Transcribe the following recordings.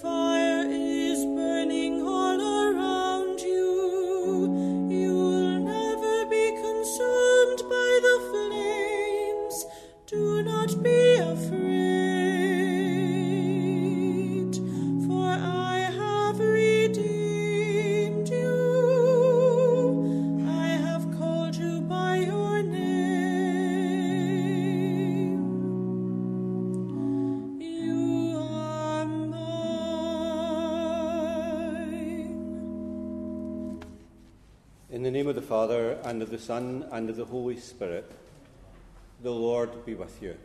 fire is burning and of the Son, and of the Holy Spirit, the Lord be with you.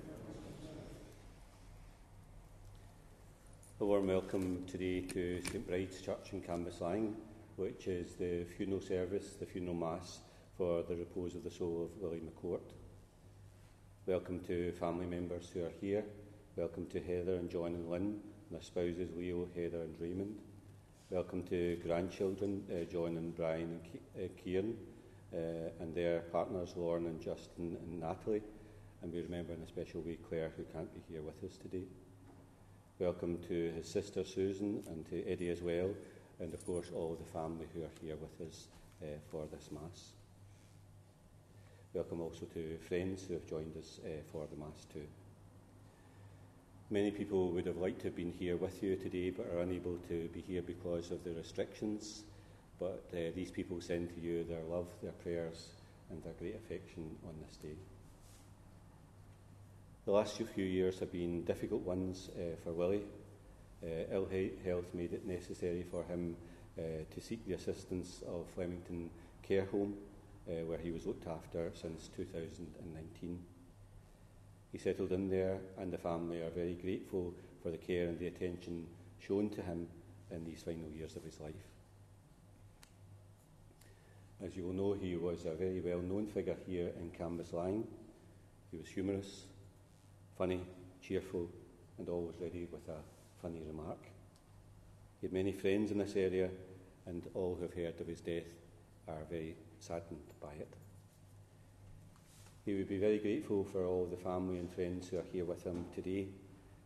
A warm welcome today to St Bride's Church in Cambuslang, which is the funeral service, the funeral mass for the repose of the soul of Willie McCourt. Welcome to family members who are here. Welcome to Heather and John and Lynn, and their spouses Leo, Heather, and Raymond. Welcome to grandchildren, uh, John and Brian and Ke- uh, Kieran, and their partners, Lauren and Justin and Natalie. And we remember in a special way Claire, who can't be here with us today. Welcome to his sister Susan and to Eddie as well, and of course all the family who are here with us uh, for this Mass. Welcome also to friends who have joined us uh, for the Mass too. Many people would have liked to have been here with you today but are unable to be here because of the restrictions. But uh, these people send to you their love, their prayers, and their great affection on this day. The last few years have been difficult ones uh, for Willie. Uh, ill health made it necessary for him uh, to seek the assistance of Flemington Care Home, uh, where he was looked after since 2019. He settled in there, and the family are very grateful for the care and the attention shown to him in these final years of his life. As you will know, he was a very well known figure here in Cambuslang. He was humorous, funny, cheerful, and always ready with a funny remark. He had many friends in this area, and all who have heard of his death are very saddened by it. He would be very grateful for all the family and friends who are here with him today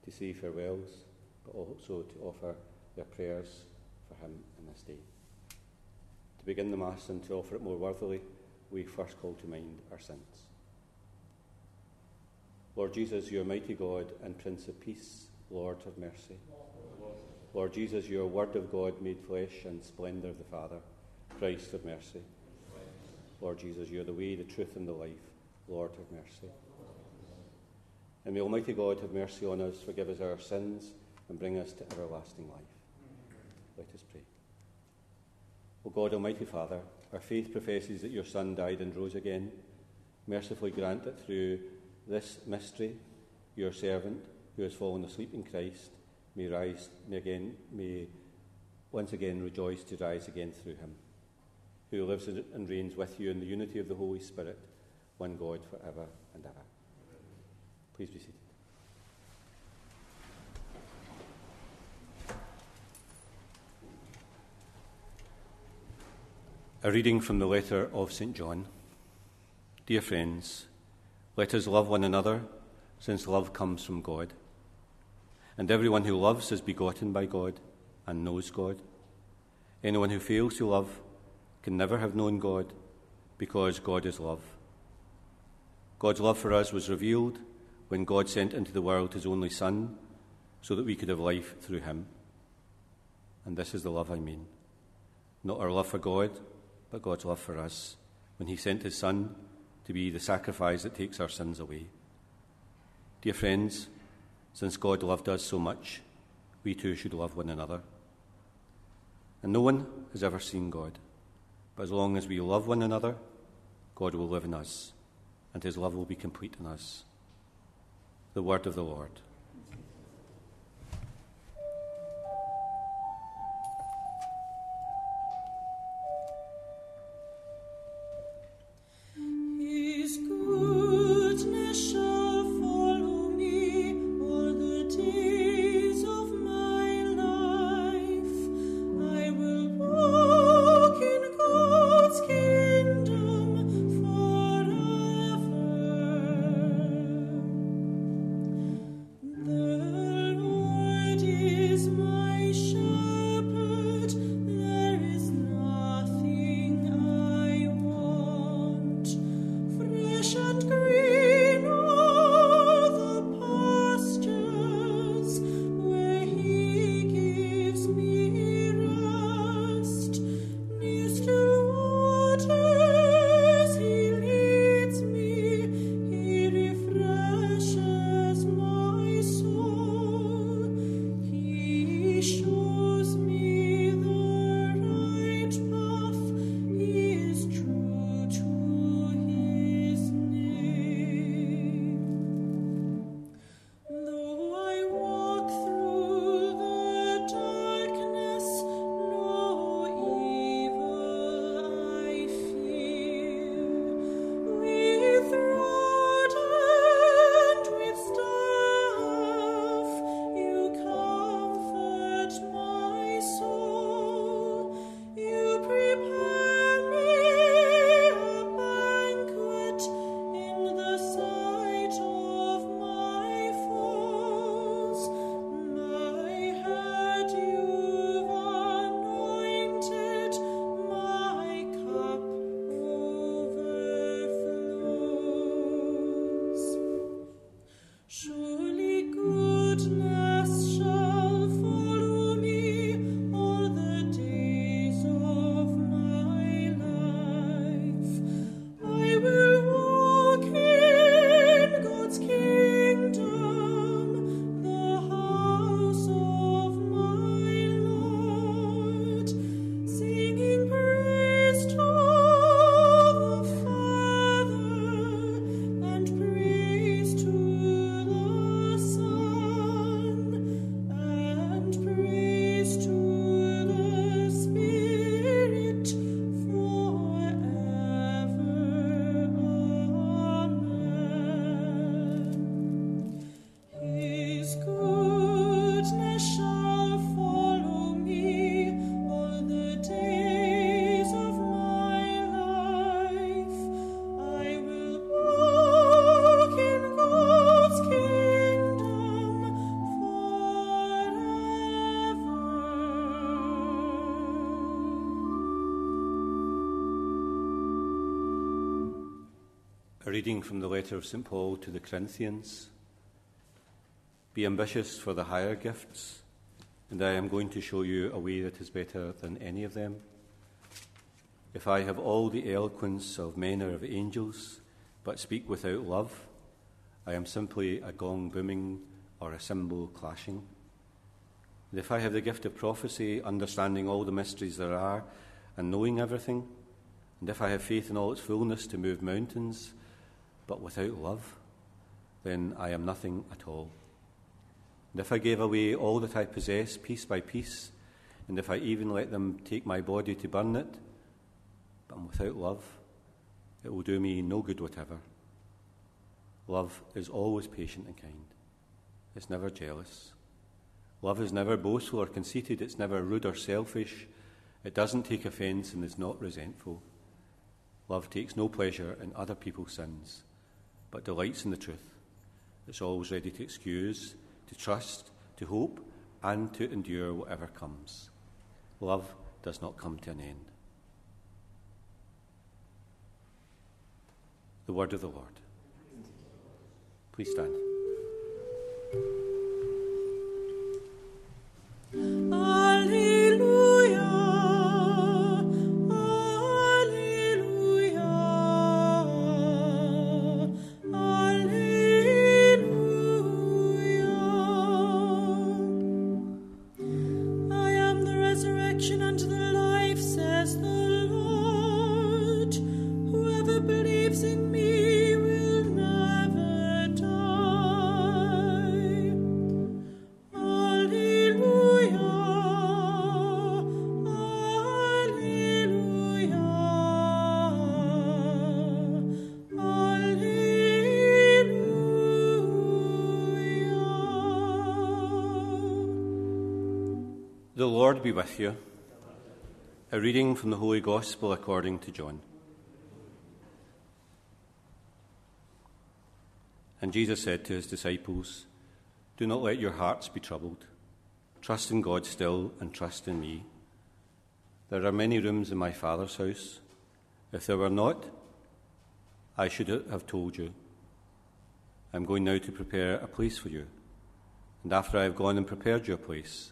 to say farewells, but also to offer their prayers for him in this day. To begin the Mass and to offer it more worthily, we first call to mind our sins. Lord Jesus, you are mighty God and Prince of Peace, Lord have mercy. Lord Jesus, you are Word of God made flesh and splendour of the Father, Christ have mercy. Lord Jesus, you are the way, the truth, and the life. Lord, have mercy. And may Almighty God have mercy on us, forgive us our sins, and bring us to everlasting life. Let us pray. O God, Almighty Father, our faith professes that your Son died and rose again. Mercifully grant that through this mystery, your servant, who has fallen asleep in Christ, may rise, may again, may once again rejoice to rise again through him, who lives and reigns with you in the unity of the Holy Spirit, one God for ever and ever. Please be seated. A reading from the letter of St. John. Dear friends, let us love one another, since love comes from God. And everyone who loves is begotten by God and knows God. Anyone who fails to love can never have known God, because God is love. God's love for us was revealed when God sent into the world his only Son, so that we could have life through him. And this is the love I mean not our love for God, but God's love for us, when he sent his Son to be the sacrifice that takes our sins away. Dear friends, since God loved us so much, we too should love one another. And no one has ever seen God, but as long as we love one another, God will live in us, and his love will be complete in us. The word of the Lord. Reading from the letter of St. Paul to the Corinthians. Be ambitious for the higher gifts, and I am going to show you a way that is better than any of them. If I have all the eloquence of men or of angels, but speak without love, I am simply a gong booming or a cymbal clashing. And if I have the gift of prophecy, understanding all the mysteries there are, and knowing everything, and if I have faith in all its fullness to move mountains, but without love, then I am nothing at all. And if I gave away all that I possess piece by piece, and if I even let them take my body to burn it, but I'm without love, it will do me no good whatever. Love is always patient and kind. It's never jealous. Love is never boastful or conceited. It's never rude or selfish. It doesn't take offence and is not resentful. Love takes no pleasure in other people's sins, but delights in the truth. It's always ready to excuse, to trust, to hope, and to endure whatever comes. Love does not come to an end. The word of the Lord. Please stand. The Be with you. A reading from the Holy Gospel according to John. And Jesus said to his disciples, Do not let your hearts be troubled. Trust in God still and trust in me. There are many rooms in my Father's house. If there were not, I should have told you. I'm going now to prepare a place for you. And after I have gone and prepared your place,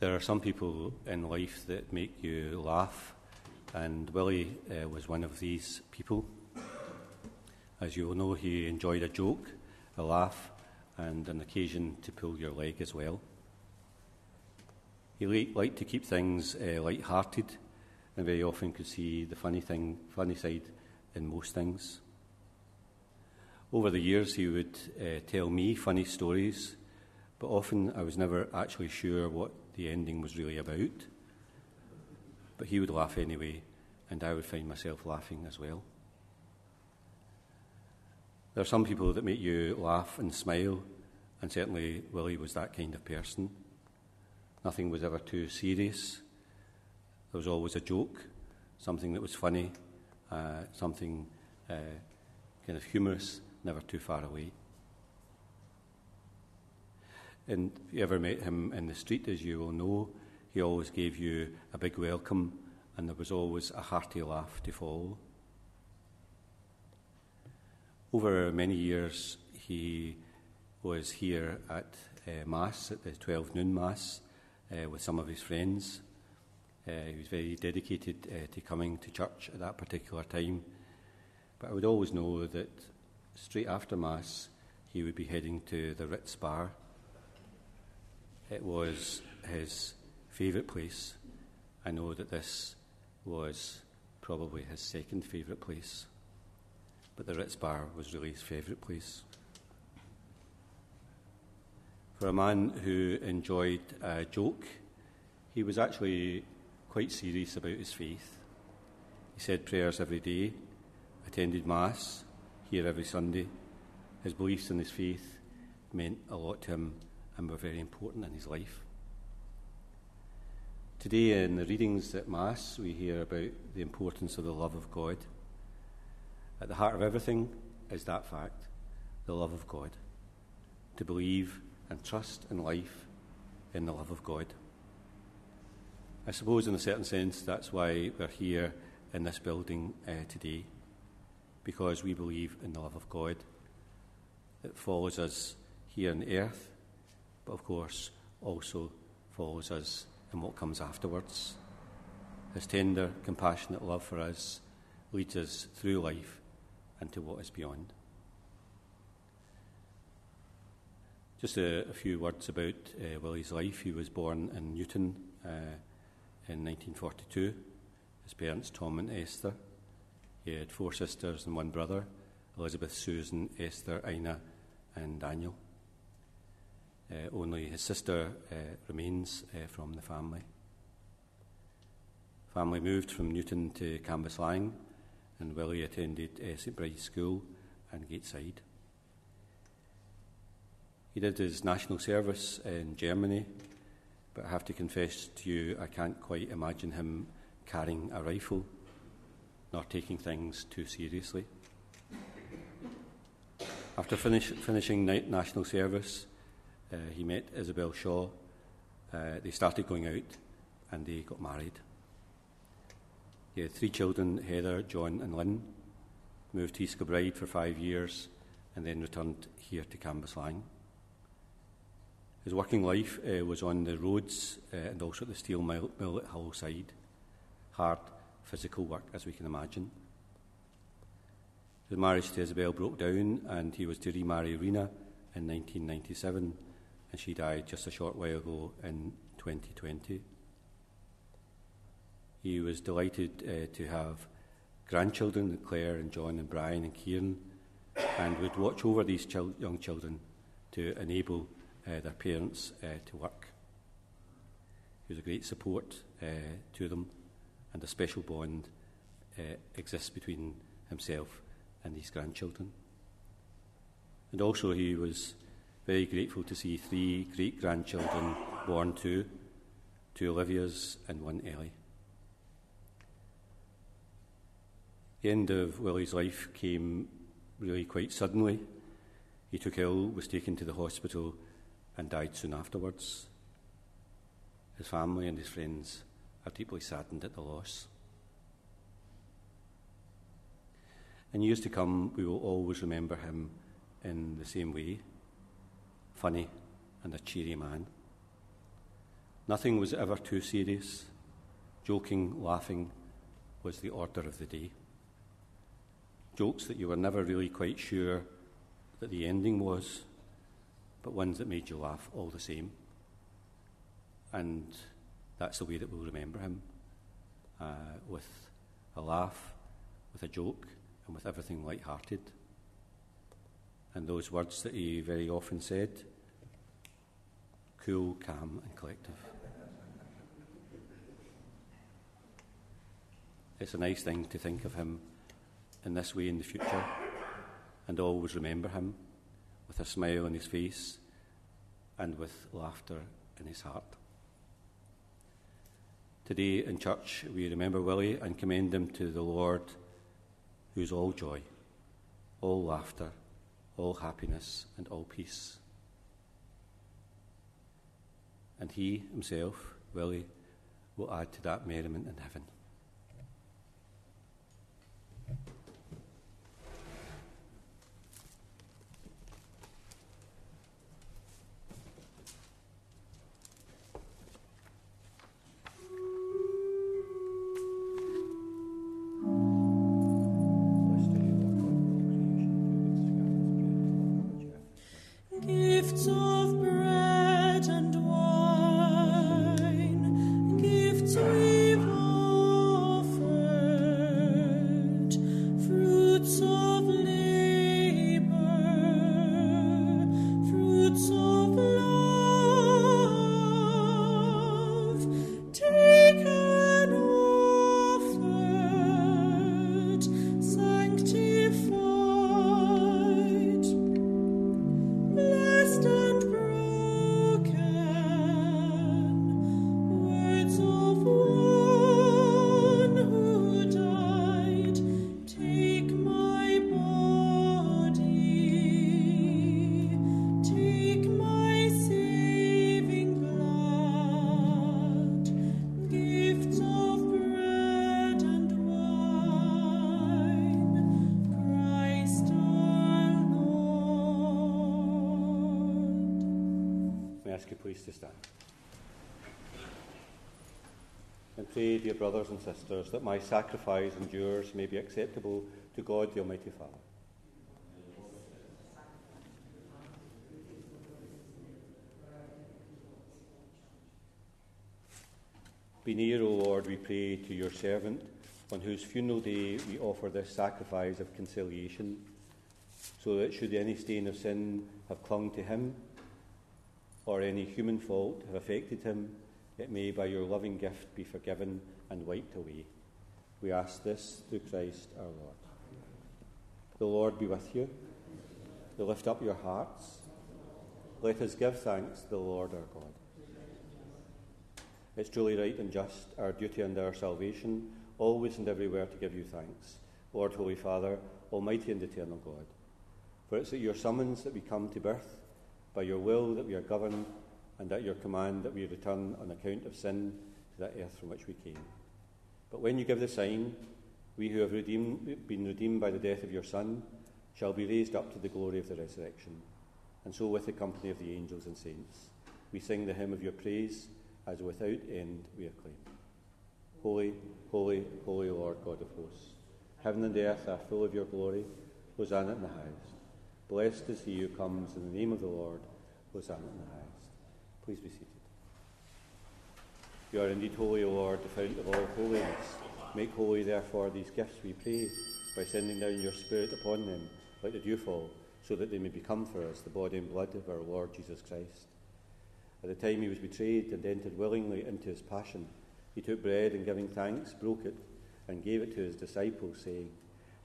There are some people in life that make you laugh, and Willie uh, was one of these people. As you will know, he enjoyed a joke, a laugh, and an occasion to pull your leg as well. He liked to keep things uh, light-hearted, and very often could see the funny thing, funny side in most things. Over the years, he would uh, tell me funny stories, but often I was never actually sure what the ending was really about. But he would laugh anyway, and I would find myself laughing as well. There are some people that make you laugh and smile, and certainly Willie was that kind of person. Nothing was ever too serious. There was always a joke, something that was funny, uh, something uh, kind of humorous, never too far away. And if you ever met him in the street, as you will know, he always gave you a big welcome, and there was always a hearty laugh to follow. Over many years, he was here at uh, Mass, at the 12 noon Mass, uh, with some of his friends. Uh, he was very dedicated to coming to church at that particular time. But I would always know that straight after Mass, he would be heading to the Ritz Bar it was his favourite place. I know that this was probably his second favourite place. but the Ritz Bar was really his favourite place. For a man who enjoyed a joke, he was actually quite serious about his faith. He said prayers every day, attended Mass here every Sunday. His beliefs and his faith meant a lot to him and were very important in his life. Today, in the readings at Mass, we hear about the importance of the love of God. At the heart of everything is that fact the love of God. To believe and trust in life in the love of God. I suppose, in a certain sense, that's why we're here in this building uh, today, because we believe in the love of God that follows us here on earth, but of course also follows us in what comes afterwards. His tender, compassionate love for us leads us through life and to what is beyond. Just a, a few words about uh, Willie's life. He was born in Newton uh, in 1942. His parents, Tom and Esther. He had four sisters and one brother Elizabeth, Susan, Esther, Ina, and Daniel. Uh, only his sister uh, remains uh, from the family. Family moved from Newton to Cambuslang, and Willie attended St Bride's School and Gateside. He did his national service in Germany, but I have to confess to you, I can't quite imagine him carrying a rifle nor taking things too seriously. After finish, finishing national service, uh, he met Isabel Shaw. Uh, they started going out and they got married. He had three children Heather, John, and Lynn. Moved to East Kilbride for five years and then returned here to Cambuslang. His working life uh, was on the roads uh, and also at the steel mill, mill at Hallside. Hard physical work, as we can imagine. His marriage to Isabel broke down and he was to remarry Rena in 1997 and she died just a short while ago in 2020. He was delighted uh, to have grandchildren, Claire and John and Brian and Kieran, and would watch over these chil- young children to enable uh, their parents uh, to work. He was a great support to them, and a special bond exists between himself and his grandchildren. And also, he was very grateful to see three great grandchildren born to two Olivia's and one Ellie. The end of Willie's life came really quite suddenly. He took ill, was taken to the hospital, and died soon afterwards. His family and his friends are deeply saddened at the loss. In years to come, we will always remember him in the same way funny and a cheery man. Nothing was ever too serious. Joking, laughing was the order of the day. Jokes that you were never really quite sure that the ending was but ones that made you laugh all the same. And that's the way that we'll remember him uh, with a laugh, with a joke, and with everything light-hearted. And those words that he very often said cool, calm, and collective. It's a nice thing to think of him in this way in the future and always remember him with a smile on his face and with laughter in his heart. Today in church, we remember Willie and commend him to the Lord, who's all joy, all laughter, all happiness, and all peace. And he himself, Willie, will add to that merriment in heaven. Please to stand. And pray, dear brothers and sisters, that my sacrifice and yours may be acceptable to God the Almighty Father. Be near, O Lord, we pray, to your servant, on whose funeral day we offer this sacrifice of conciliation, so that should any stain of sin have clung to him, or any human fault have affected him, it may by your loving gift be forgiven and wiped away. We ask this through Christ our Lord. The Lord be with you. To lift up your hearts. Let us give thanks to the Lord our God. It's truly right and just, our duty and our salvation, always and everywhere to give you thanks, Lord, Holy Father, Almighty and eternal God. For it's at your summons that we come to birth, by your will that we are governed, and at your command that we return on account of sin to that earth from which we came. But when you give the sign, we who have redeemed, been redeemed by the death of your Son shall be raised up to the glory of the resurrection. And so, with the company of the angels and saints, we sing the hymn of your praise as without end we acclaim. Holy, holy, holy Lord God of hosts, heaven and earth are full of your glory. Hosanna in the highest. Blessed is he who comes in the name of the Lord. Hosanna in the highest. Please be seated. You are indeed holy, O Lord, the fount of all holiness. Make holy, therefore, these gifts, we pray, by sending down your Spirit upon them like the dewfall, so that they may become for us the body and blood of our Lord Jesus Christ. At the time he was betrayed and entered willingly into his passion, he took bread and giving thanks, broke it, and gave it to his disciples, saying,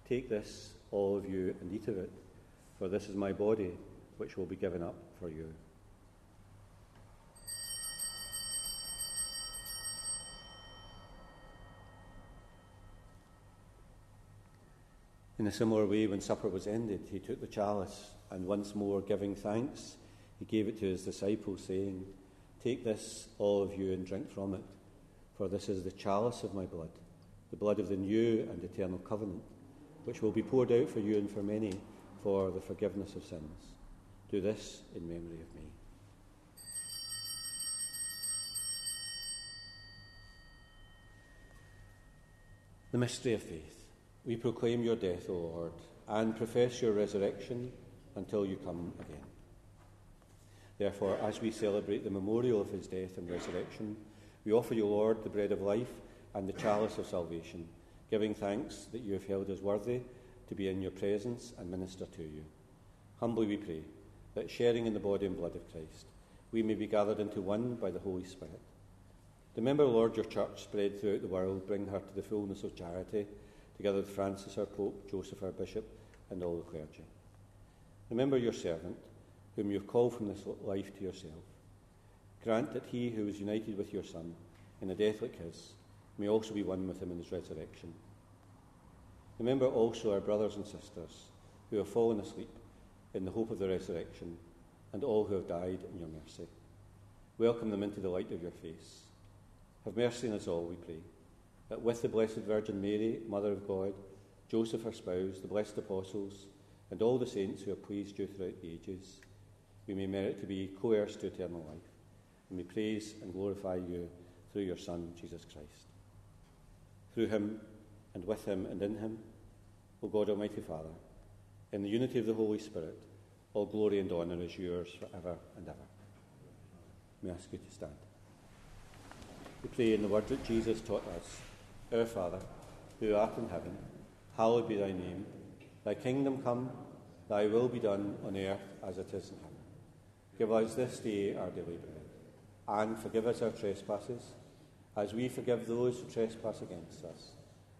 Take this, all of you, and eat of it, for this is my body, which will be given up for you. In a similar way, when supper was ended, he took the chalice, and once more giving thanks, he gave it to his disciples, saying, Take this, all of you, and drink from it, for this is the chalice of my blood, the blood of the new and eternal covenant, which will be poured out for you and for many for the forgiveness of sins. Do this in memory of me. The mystery of faith. We proclaim your death, O Lord, and profess your resurrection until you come again. Therefore, as we celebrate the memorial of his death and resurrection, we offer you, Lord, the bread of life and the chalice of salvation, giving thanks that you have held us worthy to be in your presence and minister to you. Humbly we pray that, sharing in the body and blood of Christ, we may be gathered into one by the Holy Spirit. Remember, Lord, your church spread throughout the world, bring her to the fullness of charity, together with Francis our Pope, Joseph our Bishop, and all the clergy. Remember your servant whom you have called from this life to yourself. Grant that he who was united with your Son in a death like his may also be one with him in his resurrection. Remember also our brothers and sisters who have fallen asleep in the hope of the resurrection, and all who have died in your mercy. Welcome them into the light of your face. Have mercy on us all, we pray, that with the Blessed Virgin Mary, Mother of God, Joseph her spouse, the blessed apostles, and all the saints who have pleased you throughout the ages, we may merit to be co heirs to eternal life. And we praise and glorify you through your Son, Jesus Christ. Through him, and with him, and in him, O God Almighty Father, in the unity of the Holy Spirit, all glory and honour is yours forever and ever. May I ask you to stand. We pray in the words that Jesus taught us Our Father, who art in heaven, hallowed be thy name. Thy kingdom come, thy will be done on earth as it is in heaven. Give us this day our daily bread, and forgive us our trespasses, as we forgive those who trespass against us.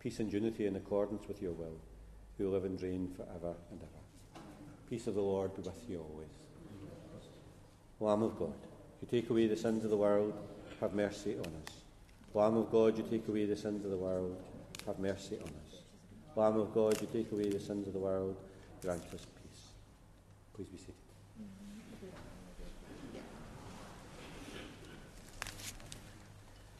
peace and unity in accordance with your will, who live and reign for ever and ever. Peace of the Lord be with you always. Lamb of God, you take away the sins of the world, have mercy on us. Lamb of God, you take away the sins of the world, have mercy on us. Lamb of God, you take away the sins of the world, grant us peace. Please be seated.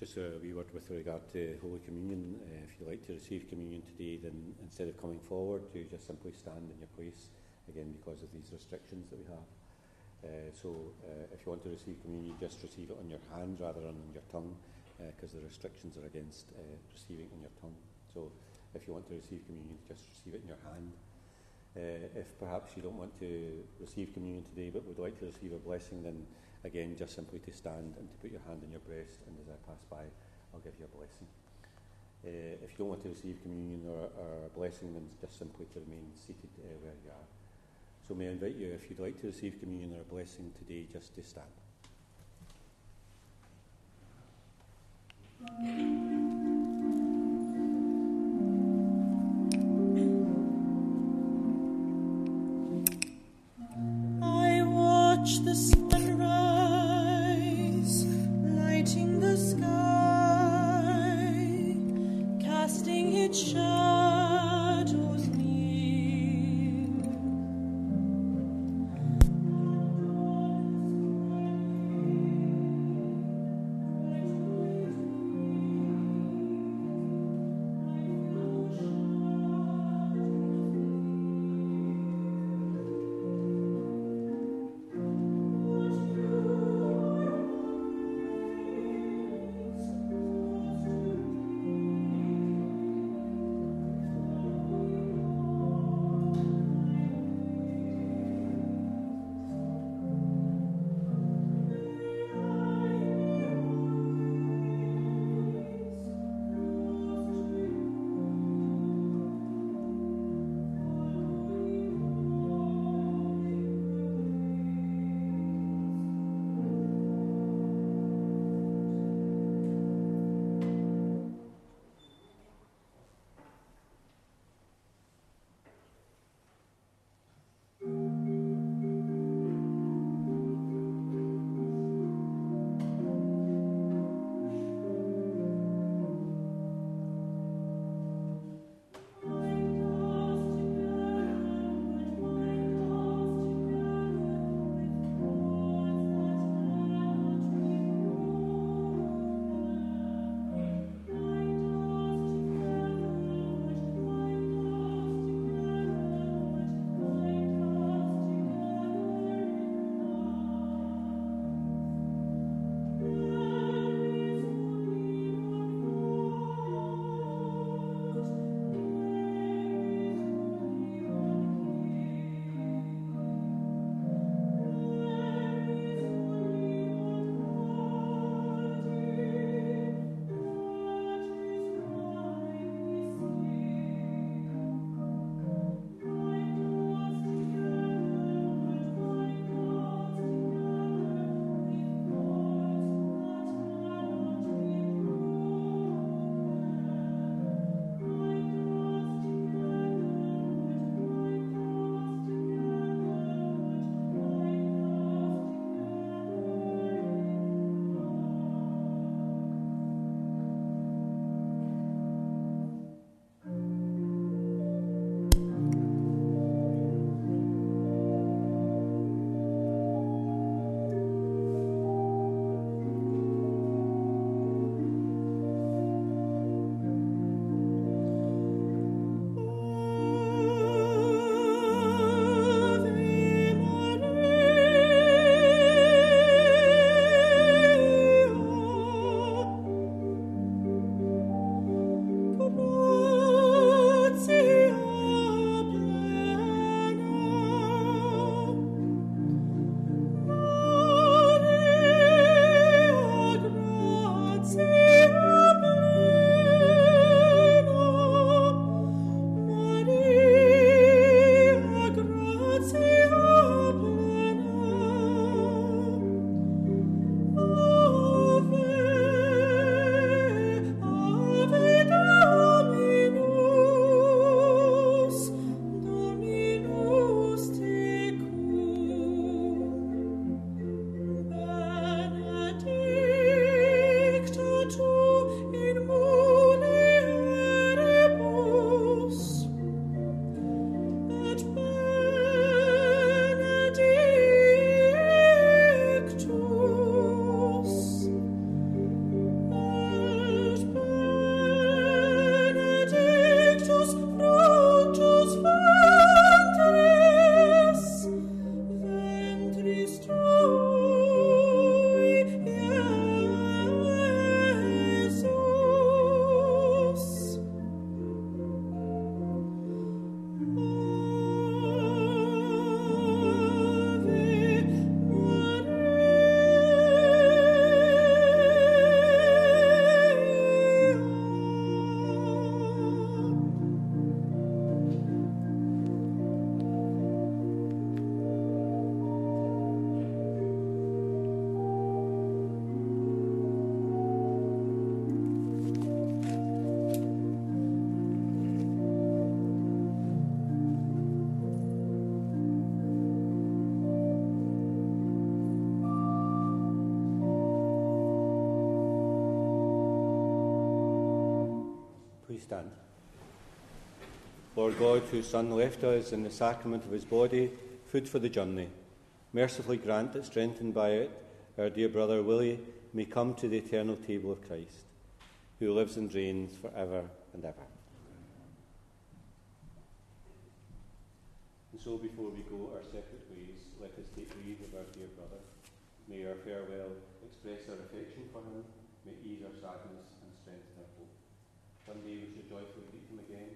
Just a wee word with regard to Holy Communion. Uh, if you'd like to receive communion today, then instead of coming forward, you just simply stand in your place, again, because of these restrictions that we have. Uh, so uh, if you want to receive communion, just receive it on your hand rather than on your tongue, because the restrictions are against receiving on your tongue. So if you want to receive communion, just receive it in your hand. Uh, if perhaps you don't want to receive communion today but would like to receive a blessing, then Again, just simply to stand and to put your hand on your breast, and as I pass by, I'll give you a blessing. Uh, if you don't want to receive communion or, or a blessing, then just simply to remain seated uh, where you are. So may I invite you, if you'd like to receive communion or a blessing today, just to stand. 这 Lord God, whose Son left us in the sacrament of his body, food for the journey, mercifully grant that, strengthened by it, our dear brother Willie may come to the eternal table of Christ, who lives and reigns for ever and ever. And so, before we go our separate ways, let us take leave of our dear brother. May our farewell express our affection for him, may ease our sadness and strengthen our hope. One day we shall joyfully meet him again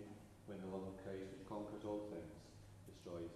when the love of conquers all things, destroys